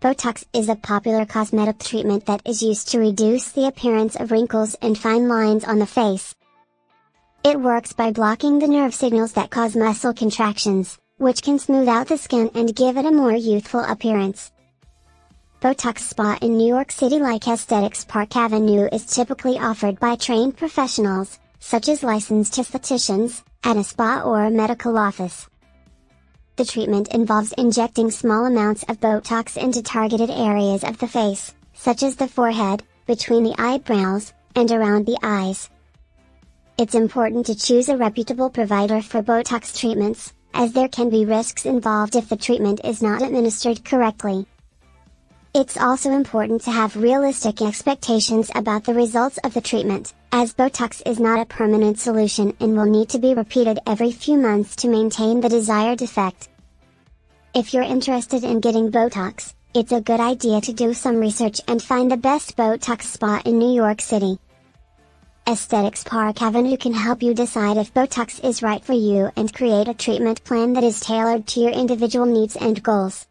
Botox is a popular cosmetic treatment that is used to reduce the appearance of wrinkles and fine lines on the face. It works by blocking the nerve signals that cause muscle contractions, which can smooth out the skin and give it a more youthful appearance. Botox Spa in New York City like Aesthetics Park Avenue is typically offered by trained professionals, such as licensed estheticians, at a spa or a medical office. The treatment involves injecting small amounts of Botox into targeted areas of the face, such as the forehead, between the eyebrows, and around the eyes. It's important to choose a reputable provider for Botox treatments, as there can be risks involved if the treatment is not administered correctly. It's also important to have realistic expectations about the results of the treatment, as Botox is not a permanent solution and will need to be repeated every few months to maintain the desired effect. If you're interested in getting Botox, it's a good idea to do some research and find the best Botox spa in New York City. Aesthetics Park Avenue can help you decide if Botox is right for you and create a treatment plan that is tailored to your individual needs and goals.